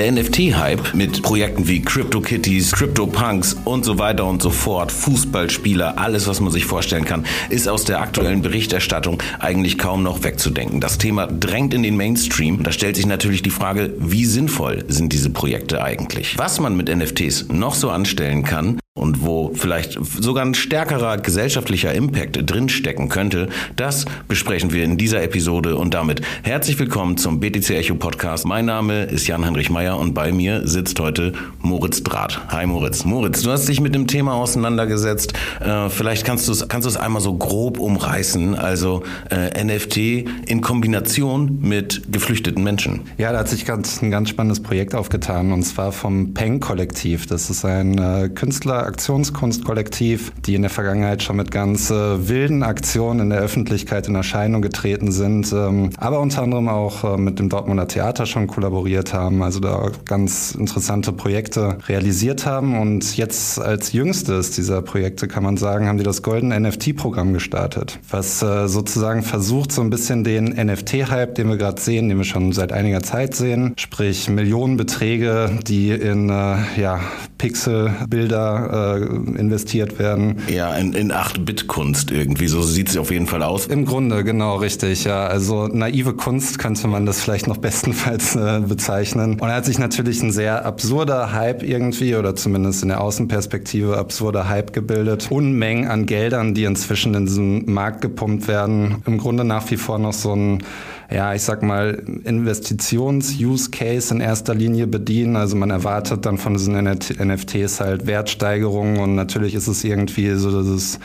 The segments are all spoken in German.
Der NFT-Hype mit Projekten wie CryptoKitties, CryptoPunks und so weiter und so fort, Fußballspieler, alles, was man sich vorstellen kann, ist aus der aktuellen Berichterstattung eigentlich kaum noch wegzudenken. Das Thema drängt in den Mainstream. Da stellt sich natürlich die Frage, wie sinnvoll sind diese Projekte eigentlich? Was man mit NFTs noch so anstellen kann, und wo vielleicht sogar ein stärkerer gesellschaftlicher Impact drinstecken könnte, das besprechen wir in dieser Episode und damit herzlich willkommen zum BTC Echo Podcast. Mein Name ist Jan-Heinrich Meyer und bei mir sitzt heute Moritz Draht. Hi Moritz. Moritz, du hast dich mit dem Thema auseinandergesetzt. Äh, vielleicht kannst du es kannst einmal so grob umreißen, also äh, NFT in Kombination mit geflüchteten Menschen. Ja, da hat sich ganz, ein ganz spannendes Projekt aufgetan und zwar vom Peng Kollektiv. Das ist ein äh, Künstler Aktionskunstkollektiv, die in der Vergangenheit schon mit ganz äh, wilden Aktionen in der Öffentlichkeit in Erscheinung getreten sind, ähm, aber unter anderem auch äh, mit dem Dortmunder Theater schon kollaboriert haben, also da ganz interessante Projekte realisiert haben. Und jetzt als jüngstes dieser Projekte kann man sagen, haben die das Golden NFT-Programm gestartet, was äh, sozusagen versucht, so ein bisschen den NFT-Hype, den wir gerade sehen, den wir schon seit einiger Zeit sehen, sprich Millionenbeträge, die in äh, ja, Pixelbilder äh, investiert werden. Ja, in, in 8-Bit-Kunst irgendwie, so sieht es auf jeden Fall aus. Im Grunde, genau, richtig, ja. Also naive Kunst könnte man das vielleicht noch bestenfalls äh, bezeichnen. Und er hat sich natürlich ein sehr absurder Hype irgendwie, oder zumindest in der Außenperspektive absurder Hype gebildet. Unmengen an Geldern, die inzwischen in diesem Markt gepumpt werden. Im Grunde nach wie vor noch so ein ja, ich sag mal, Investitions-Use-Case in erster Linie bedienen. Also man erwartet dann von diesen NFTs halt Wertsteigerungen und natürlich ist es irgendwie so dieses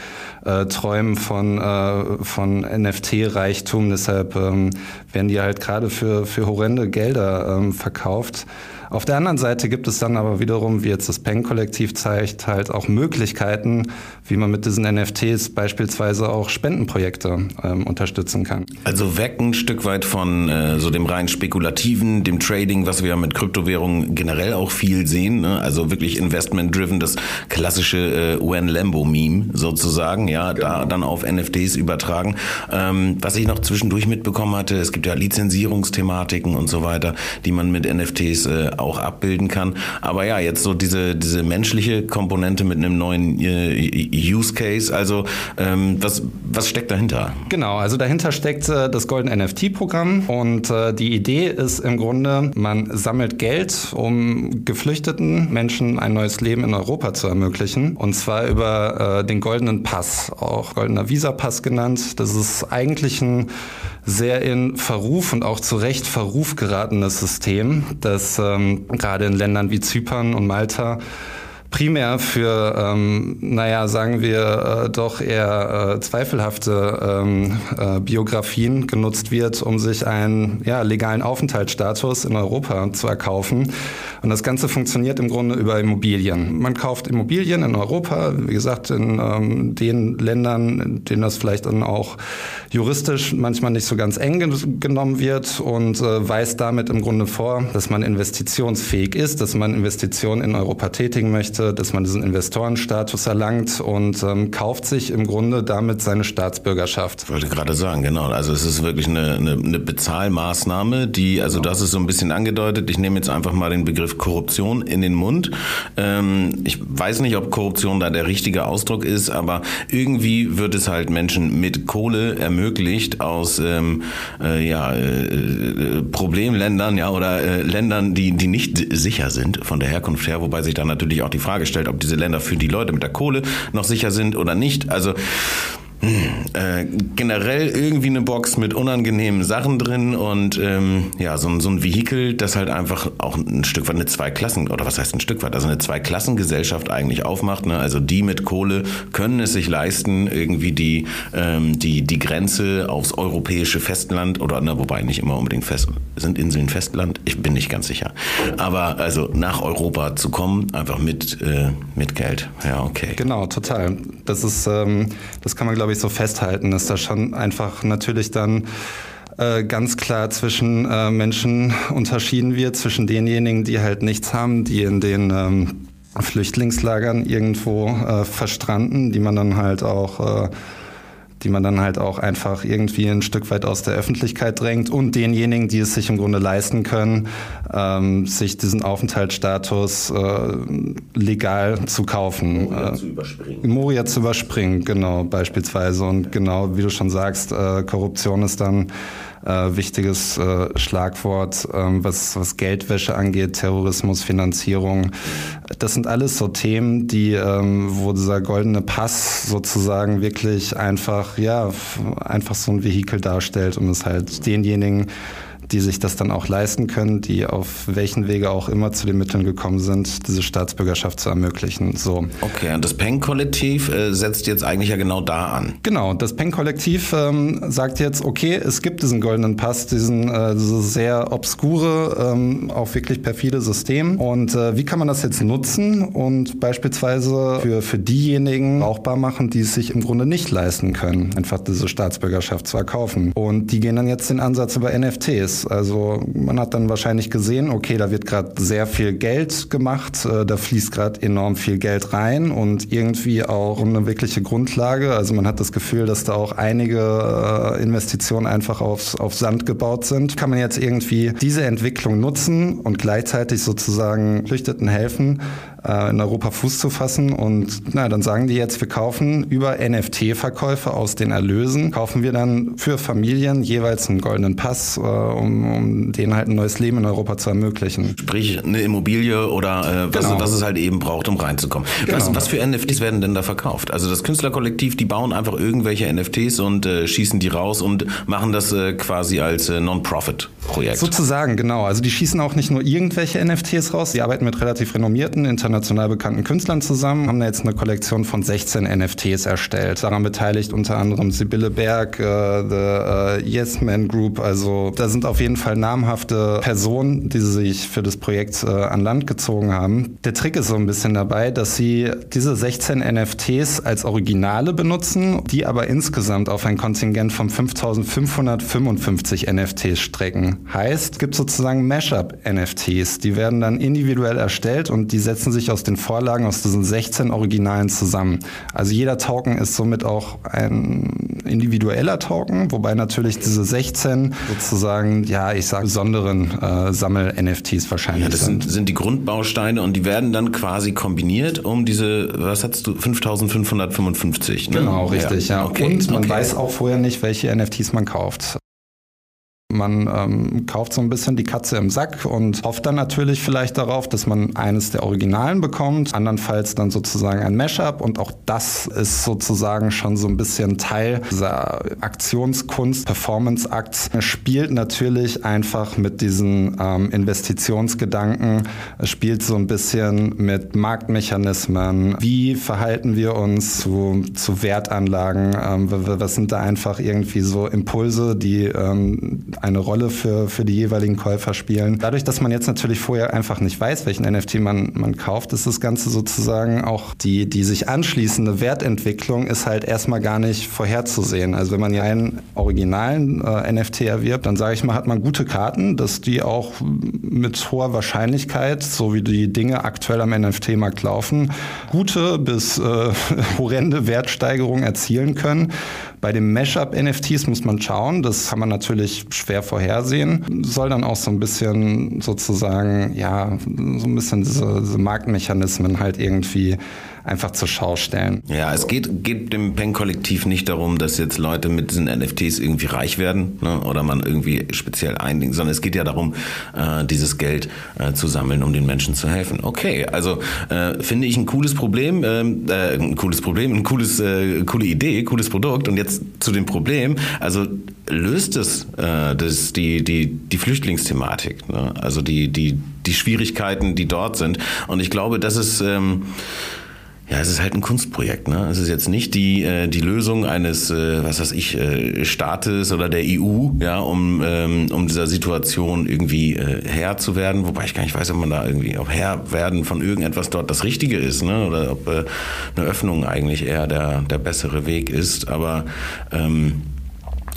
äh, Träumen von, äh, von NFT-Reichtum. Deshalb ähm, werden die halt gerade für, für horrende Gelder ähm, verkauft. Auf der anderen Seite gibt es dann aber wiederum, wie jetzt das Peng-Kollektiv zeigt, halt auch Möglichkeiten, wie man mit diesen NFTs beispielsweise auch Spendenprojekte ähm, unterstützen kann. Also weg ein Stück weit von äh, so dem rein spekulativen, dem Trading, was wir mit Kryptowährungen generell auch viel sehen. Ne? Also wirklich investment-driven, das klassische äh, UN Lambo-Meme sozusagen, ja, genau. da dann auf NFTs übertragen. Ähm, was ich noch zwischendurch mitbekommen hatte, es gibt ja Lizenzierungsthematiken und so weiter, die man mit NFTs äh, auch abbilden kann. Aber ja, jetzt so diese, diese menschliche Komponente mit einem neuen äh, Use Case. Also ähm, was, was steckt dahinter? Genau, also dahinter steckt äh, das Golden NFT-Programm und äh, die Idee ist im Grunde, man sammelt Geld, um geflüchteten Menschen ein neues Leben in Europa zu ermöglichen. Und zwar über äh, den goldenen Pass, auch goldener Visa-Pass genannt. Das ist eigentlich ein sehr in Verruf und auch zu Recht Verruf geratenes System, das ähm, gerade in Ländern wie Zypern und Malta primär für, ähm, naja, sagen wir äh, doch eher äh, zweifelhafte ähm, äh, Biografien genutzt wird, um sich einen ja, legalen Aufenthaltsstatus in Europa zu erkaufen. Und das Ganze funktioniert im Grunde über Immobilien. Man kauft Immobilien in Europa, wie gesagt, in ähm, den Ländern, in denen das vielleicht dann auch juristisch manchmal nicht so ganz eng genommen wird und äh, weist damit im Grunde vor, dass man investitionsfähig ist, dass man Investitionen in Europa tätigen möchte dass man diesen Investorenstatus erlangt und ähm, kauft sich im Grunde damit seine Staatsbürgerschaft. Ich wollte gerade sagen, genau. Also es ist wirklich eine, eine, eine Bezahlmaßnahme, die, also genau. das ist so ein bisschen angedeutet. Ich nehme jetzt einfach mal den Begriff Korruption in den Mund. Ähm, ich weiß nicht, ob Korruption da der richtige Ausdruck ist, aber irgendwie wird es halt Menschen mit Kohle ermöglicht aus ähm, äh, ja, äh, Problemländern ja oder äh, Ländern, die, die nicht sicher sind von der Herkunft her, wobei sich dann natürlich auch die Frage Frage stellt, ob diese Länder für die Leute mit der Kohle noch sicher sind oder nicht. Also äh, generell irgendwie eine Box mit unangenehmen Sachen drin und ähm, ja, so, so ein Vehikel, das halt einfach auch ein Stück weit eine Zweiklassen, oder was heißt ein Stück weit, also eine Zweiklassengesellschaft eigentlich aufmacht. Ne? Also die mit Kohle können es sich leisten, irgendwie die, ähm, die, die Grenze aufs europäische Festland oder, na, wobei nicht immer unbedingt fest, sind Inseln Festland? Ich bin nicht ganz sicher. Aber also nach Europa zu kommen, einfach mit, äh, mit Geld. Ja, okay. Genau, total. Das ist, ähm, das kann man glaube ich so festhalten, dass da schon einfach natürlich dann äh, ganz klar zwischen äh, Menschen unterschieden wird, zwischen denjenigen, die halt nichts haben, die in den ähm, Flüchtlingslagern irgendwo äh, verstranden, die man dann halt auch äh, die man dann halt auch einfach irgendwie ein Stück weit aus der Öffentlichkeit drängt und denjenigen, die es sich im Grunde leisten können, ähm, sich diesen Aufenthaltsstatus äh, legal zu kaufen. Moria äh, zu überspringen. Moria zu überspringen, genau, beispielsweise. Und genau, wie du schon sagst, äh, Korruption ist dann äh, wichtiges äh, Schlagwort, ähm, was, was Geldwäsche angeht, Terrorismus, Finanzierung. Das sind alles so Themen, die, ähm, wo dieser goldene Pass sozusagen wirklich einfach, ja, einfach so ein Vehikel darstellt, um es halt denjenigen die sich das dann auch leisten können, die auf welchen Wege auch immer zu den Mitteln gekommen sind, diese Staatsbürgerschaft zu ermöglichen. So. Okay, und das Peng-Kollektiv äh, setzt jetzt eigentlich ja genau da an. Genau, das Peng-Kollektiv ähm, sagt jetzt, okay, es gibt diesen goldenen Pass, diesen äh, sehr obskure, ähm, auch wirklich perfide System. Und äh, wie kann man das jetzt nutzen und beispielsweise für, für diejenigen brauchbar machen, die es sich im Grunde nicht leisten können, einfach diese Staatsbürgerschaft zu erkaufen. Und die gehen dann jetzt den Ansatz über NFTs. Also man hat dann wahrscheinlich gesehen, okay, da wird gerade sehr viel Geld gemacht, äh, da fließt gerade enorm viel Geld rein und irgendwie auch eine wirkliche Grundlage. Also man hat das Gefühl, dass da auch einige äh, Investitionen einfach auf, auf Sand gebaut sind. Kann man jetzt irgendwie diese Entwicklung nutzen und gleichzeitig sozusagen Flüchteten helfen, äh, in Europa Fuß zu fassen. Und na, dann sagen die jetzt, wir kaufen über NFT-Verkäufe aus den Erlösen, kaufen wir dann für Familien jeweils einen goldenen Pass, äh, um, um denen halt ein neues Leben in Europa zu ermöglichen. Sprich eine Immobilie oder äh, was, genau. was es halt eben braucht, um reinzukommen. Genau. Was, was für NFTs werden denn da verkauft? Also das Künstlerkollektiv, die bauen einfach irgendwelche NFTs und äh, schießen die raus und machen das äh, quasi als äh, Non-Profit-Projekt. Sozusagen, genau. Also die schießen auch nicht nur irgendwelche NFTs raus, die arbeiten mit relativ renommierten internationalen international bekannten Künstlern zusammen, haben da jetzt eine Kollektion von 16 NFTs erstellt. Daran beteiligt unter anderem Sibylle Berg, äh, The äh, Yes Man Group. Also da sind auf jeden Fall namhafte Personen, die sich für das Projekt äh, an Land gezogen haben. Der Trick ist so ein bisschen dabei, dass sie diese 16 NFTs als Originale benutzen, die aber insgesamt auf ein Kontingent von 5555 NFTs strecken. Heißt, es gibt sozusagen Mashup-NFTs. Die werden dann individuell erstellt und die setzen sich sich aus den Vorlagen aus diesen 16 Originalen zusammen. Also jeder Token ist somit auch ein individueller Token, wobei natürlich diese 16 sozusagen, ja, ich sage besonderen äh, Sammel-NFTs wahrscheinlich ja, das sind. sind die Grundbausteine und die werden dann quasi kombiniert um diese, was hast du, 5555, ne? Genau, richtig, ja. ja. Okay, und man okay. weiß auch vorher nicht, welche NFTs man kauft. Man ähm, kauft so ein bisschen die Katze im Sack und hofft dann natürlich vielleicht darauf, dass man eines der Originalen bekommt, andernfalls dann sozusagen ein Mashup und auch das ist sozusagen schon so ein bisschen Teil dieser Aktionskunst, Performance-Akt. Es spielt natürlich einfach mit diesen ähm, Investitionsgedanken, es spielt so ein bisschen mit Marktmechanismen, wie verhalten wir uns zu, zu Wertanlagen, ähm, was sind da einfach irgendwie so Impulse, die ähm, eine Rolle für, für die jeweiligen Käufer spielen. Dadurch, dass man jetzt natürlich vorher einfach nicht weiß, welchen NFT man, man kauft, ist das Ganze sozusagen auch die, die sich anschließende Wertentwicklung ist halt erstmal gar nicht vorherzusehen. Also wenn man ja einen originalen äh, NFT erwirbt, dann sage ich mal, hat man gute Karten, dass die auch mit hoher Wahrscheinlichkeit, so wie die Dinge aktuell am NFT-Markt laufen, gute bis äh, horrende Wertsteigerungen erzielen können. Bei den Mashup-NFTs muss man schauen, das kann man natürlich schwer vorhersehen. Soll dann auch so ein bisschen sozusagen, ja, so ein bisschen diese, diese Marktmechanismen halt irgendwie einfach zur Schau stellen. Ja, es geht, geht dem Peng-Kollektiv nicht darum, dass jetzt Leute mit diesen NFTs irgendwie reich werden ne, oder man irgendwie speziell einigen, sondern es geht ja darum, äh, dieses Geld äh, zu sammeln, um den Menschen zu helfen. Okay, also äh, finde ich ein cooles Problem, ähm, äh, ein cooles Problem, ein cooles, äh, coole Idee, cooles Produkt. Und jetzt zu dem Problem, also löst es äh, das, die, die, die Flüchtlingsthematik, ne? also die, die, die Schwierigkeiten, die dort sind. Und ich glaube, das ist... Ähm, ja, es ist halt ein Kunstprojekt. Ne? Es ist jetzt nicht die, äh, die Lösung eines, äh, was weiß ich, äh, Staates oder der EU, ja, um, ähm, um dieser Situation irgendwie äh, Herr zu werden. Wobei ich gar nicht weiß, ob man da irgendwie, ob Herr werden von irgendetwas dort das Richtige ist, ne? oder ob äh, eine Öffnung eigentlich eher der, der bessere Weg ist. Aber ähm,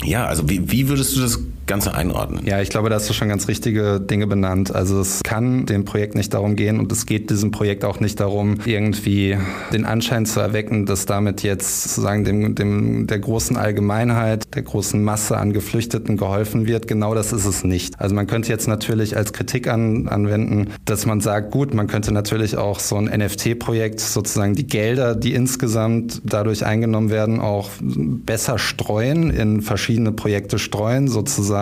ja, also wie, wie würdest du das Ganze einordnen? Ja, ich glaube, da hast du schon ganz richtige Dinge benannt. Also es kann dem Projekt nicht darum gehen und es geht diesem Projekt auch nicht darum, irgendwie den Anschein zu erwecken, dass damit jetzt sozusagen dem, dem, der großen Allgemeinheit, der großen Masse an Geflüchteten geholfen wird. Genau das ist es nicht. Also man könnte jetzt natürlich als Kritik an, anwenden, dass man sagt, gut, man könnte natürlich auch so ein NFT-Projekt sozusagen die Gelder, die insgesamt dadurch eingenommen werden, auch besser streuen, in verschiedene Projekte streuen, sozusagen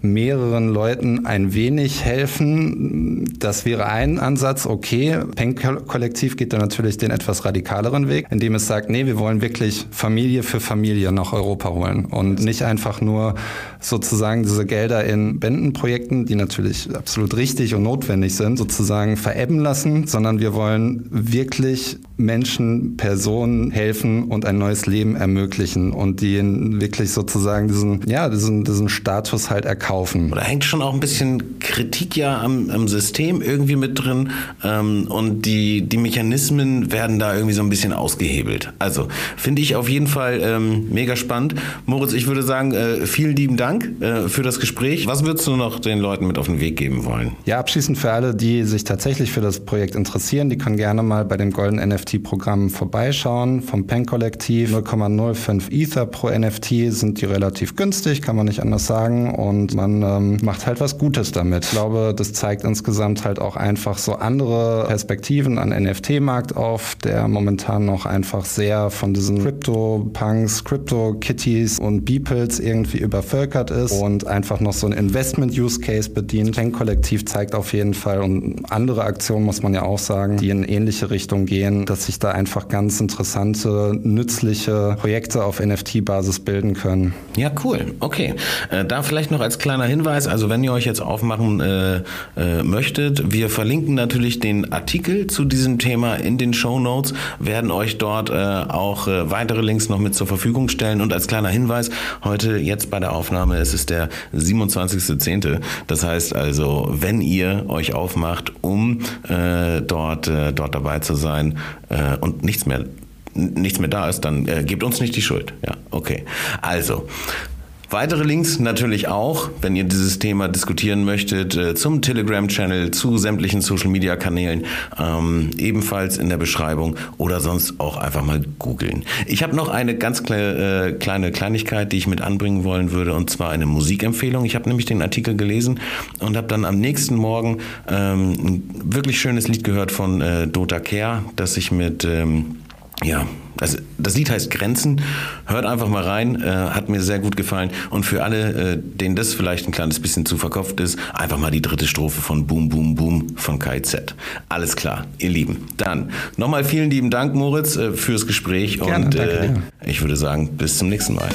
mehreren Leuten ein wenig helfen. Das wäre ein Ansatz, okay. Penk-Kollektiv geht da natürlich den etwas radikaleren Weg, indem es sagt, nee, wir wollen wirklich Familie für Familie nach Europa holen und nicht einfach nur sozusagen diese Gelder in Spendenprojekten, die natürlich absolut richtig und notwendig sind, sozusagen verebben lassen, sondern wir wollen wirklich Menschen, Personen helfen und ein neues Leben ermöglichen und die wirklich sozusagen diesen, ja, diesen, diesen Status halt erkaufen. Oder hängt schon auch ein bisschen Kritik ja am, am System irgendwie mit drin ähm, und die, die Mechanismen werden da irgendwie so ein bisschen ausgehebelt. Also finde ich auf jeden Fall ähm, mega spannend. Moritz, ich würde sagen, äh, vielen lieben Dank äh, für das Gespräch. Was würdest du noch den Leuten mit auf den Weg geben wollen? Ja, abschließend für alle, die sich tatsächlich für das Projekt interessieren, die können gerne mal bei dem Golden NFT-Programm vorbeischauen. Vom Pen-Kollektiv 0,05 Ether pro NFT sind die relativ günstig, kann man nicht anders sagen. Und man ähm, macht halt was Gutes damit. Ich glaube, das zeigt insgesamt halt auch einfach so andere Perspektiven an NFT-Markt auf, der momentan noch einfach sehr von diesen Crypto-Punks, Crypto-Kitties und Beeples irgendwie übervölkert ist und einfach noch so ein Investment-Use-Case bedient. Pen-Kollektiv zeigt auf jeden Fall und andere Aktionen muss man ja auch sagen, die in ähnliche Richtung gehen, dass sich da einfach ganz interessante, nützliche Projekte auf NFT-Basis bilden können. Ja, cool. Okay. Äh, da vielleicht noch als kleiner Hinweis, also wenn ihr euch jetzt aufmachen äh, äh, möchtet, wir verlinken natürlich den Artikel zu diesem Thema in den Show Notes, werden euch dort äh, auch äh, weitere Links noch mit zur Verfügung stellen und als kleiner Hinweis, heute jetzt bei der Aufnahme, es ist der 27.10. Das heißt also, wenn ihr euch aufmacht, um dort, dort dabei zu sein und nichts mehr nichts mehr da ist, dann äh, gebt uns nicht die Schuld. Ja, okay. Also, Weitere Links natürlich auch, wenn ihr dieses Thema diskutieren möchtet, äh, zum Telegram-Channel, zu sämtlichen Social-Media-Kanälen, ähm, ebenfalls in der Beschreibung oder sonst auch einfach mal googeln. Ich habe noch eine ganz kleine, äh, kleine Kleinigkeit, die ich mit anbringen wollen würde, und zwar eine Musikempfehlung. Ich habe nämlich den Artikel gelesen und habe dann am nächsten Morgen ähm, ein wirklich schönes Lied gehört von äh, Dota Care, das ich mit... Ähm, ja, also das Lied heißt Grenzen. Hört einfach mal rein, äh, hat mir sehr gut gefallen. Und für alle, äh, denen das vielleicht ein kleines bisschen zu verkopft ist, einfach mal die dritte Strophe von Boom Boom Boom von KZ. Alles klar, ihr Lieben. Dann nochmal vielen lieben Dank, Moritz, äh, fürs Gespräch. Gerne, und äh, ich würde sagen, bis zum nächsten Mal.